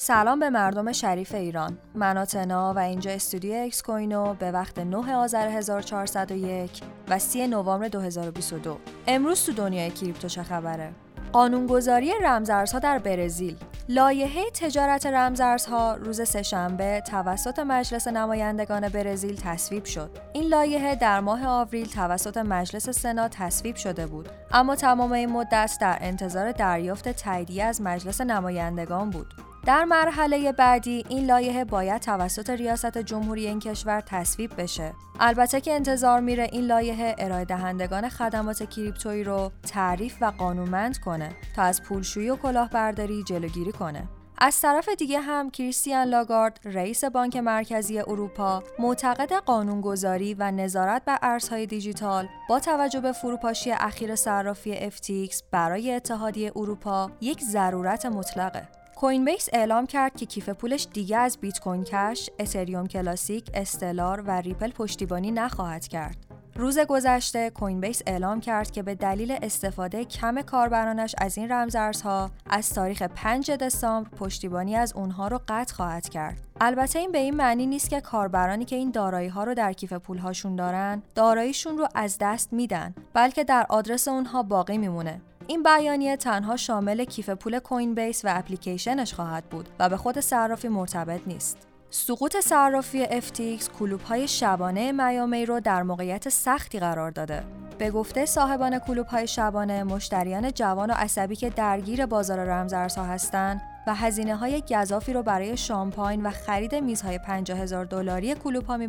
سلام به مردم شریف ایران. من آتنا و اینجا استودیو اکس کوینو به وقت 9 آذر 1401 و 30 نوامبر 2022 امروز تو دنیای کریپتو چه خبره؟ قانونگذاری رمزارزها در برزیل. لایحه تجارت رمزارزها روز سهشنبه توسط مجلس نمایندگان برزیل تصویب شد. این لایحه در ماه آوریل توسط مجلس سنا تصویب شده بود، اما تمام این مدت در انتظار دریافت تاییدیه از مجلس نمایندگان بود. در مرحله بعدی این لایحه باید توسط ریاست جمهوری این کشور تصویب بشه. البته که انتظار میره این لایحه ارائه دهندگان خدمات کریپتویی رو تعریف و قانونمند کنه تا از پولشویی و کلاهبرداری جلوگیری کنه. از طرف دیگه هم کریستین لاگارد رئیس بانک مرکزی اروپا معتقده قانونگذاری و نظارت بر ارزهای دیجیتال با توجه به فروپاشی اخیر صرافی FTX برای اتحادیه اروپا یک ضرورت مطلقه. Coinbase اعلام کرد که کیف پولش دیگه از بیت کوین کش، اتریوم کلاسیک، استلار و ریپل پشتیبانی نخواهد کرد. روز گذشته کوین بیس اعلام کرد که به دلیل استفاده کم کاربرانش از این رمزارزها از تاریخ 5 دسامبر پشتیبانی از اونها رو قطع خواهد کرد. البته این به این معنی نیست که کاربرانی که این دارایی ها رو در کیف پولهاشون دارن داراییشون رو از دست میدن بلکه در آدرس اونها باقی میمونه این بیانیه تنها شامل کیف پول کوین بیس و اپلیکیشنش خواهد بود و به خود صرافی مرتبط نیست. سقوط صرافی FTX کلوب های شبانه میامی رو در موقعیت سختی قرار داده. به گفته صاحبان کلوب های شبانه مشتریان جوان و عصبی که درگیر بازار رمزارزها هستند و هزینه های گذافی رو برای شامپاین و خرید میزهای 50 هزار دلاری کلوب ها می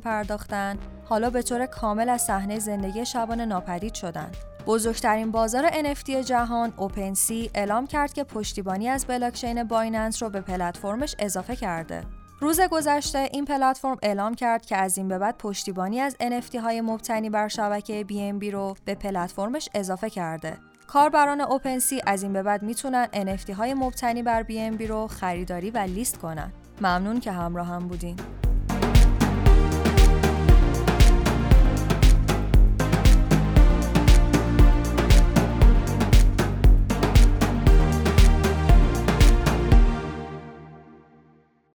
حالا به طور کامل از صحنه زندگی شبانه ناپدید شدند. بزرگترین بازار NFT جهان اوپنسی اعلام کرد که پشتیبانی از بلاکچین بایننس رو به پلتفرمش اضافه کرده. روز گذشته این پلتفرم اعلام کرد که از این به بعد پشتیبانی از NFT های مبتنی بر شبکه BNB رو به پلتفرمش اضافه کرده. کاربران اوپنسی از این به بعد می‌تونن NFT های مبتنی بر BNB رو خریداری و لیست کنن. ممنون که همراه هم بودین.